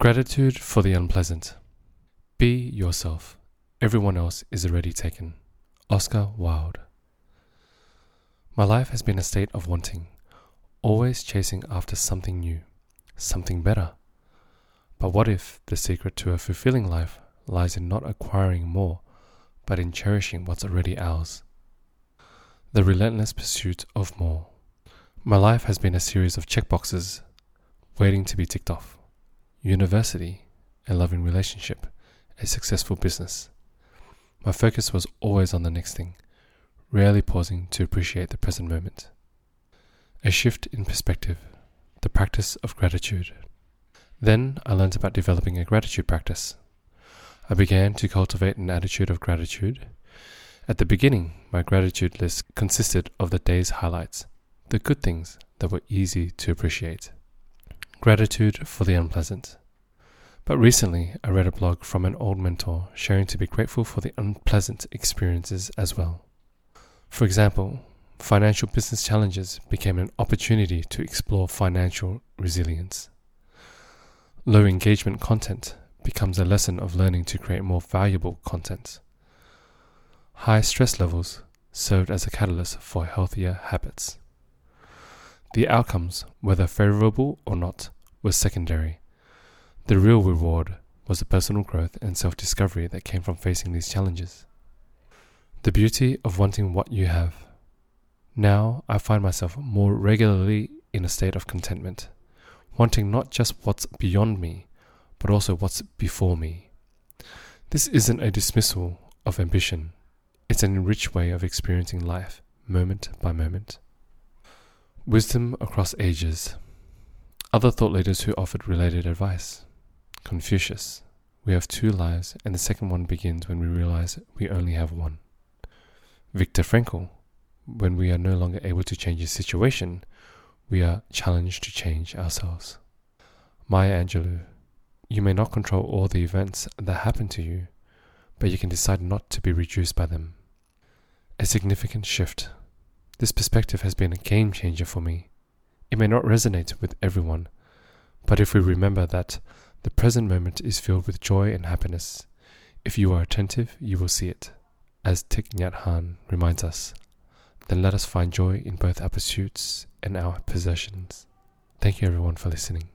Gratitude for the unpleasant. Be yourself. Everyone else is already taken. Oscar Wilde. My life has been a state of wanting, always chasing after something new, something better. But what if the secret to a fulfilling life lies in not acquiring more, but in cherishing what's already ours? The relentless pursuit of more. My life has been a series of checkboxes waiting to be ticked off. University, a loving relationship, a successful business. My focus was always on the next thing, rarely pausing to appreciate the present moment. A shift in perspective, the practice of gratitude. Then I learned about developing a gratitude practice. I began to cultivate an attitude of gratitude. At the beginning, my gratitude list consisted of the day's highlights, the good things that were easy to appreciate. Gratitude for the unpleasant. But recently, I read a blog from an old mentor sharing to be grateful for the unpleasant experiences as well. For example, financial business challenges became an opportunity to explore financial resilience. Low engagement content becomes a lesson of learning to create more valuable content. High stress levels served as a catalyst for healthier habits. The outcomes, whether favorable or not, were secondary. The real reward was the personal growth and self discovery that came from facing these challenges. The beauty of wanting what you have. Now I find myself more regularly in a state of contentment, wanting not just what's beyond me, but also what's before me. This isn't a dismissal of ambition, it's an enriched way of experiencing life, moment by moment. Wisdom across ages. Other thought leaders who offered related advice. Confucius. We have two lives, and the second one begins when we realize we only have one. Viktor Frankl. When we are no longer able to change a situation, we are challenged to change ourselves. Maya Angelou. You may not control all the events that happen to you, but you can decide not to be reduced by them. A significant shift this perspective has been a game changer for me. It may not resonate with everyone, but if we remember that the present moment is filled with joy and happiness, if you are attentive, you will see it. As Thich Nhat Hanh reminds us, then let us find joy in both our pursuits and our possessions. Thank you everyone for listening.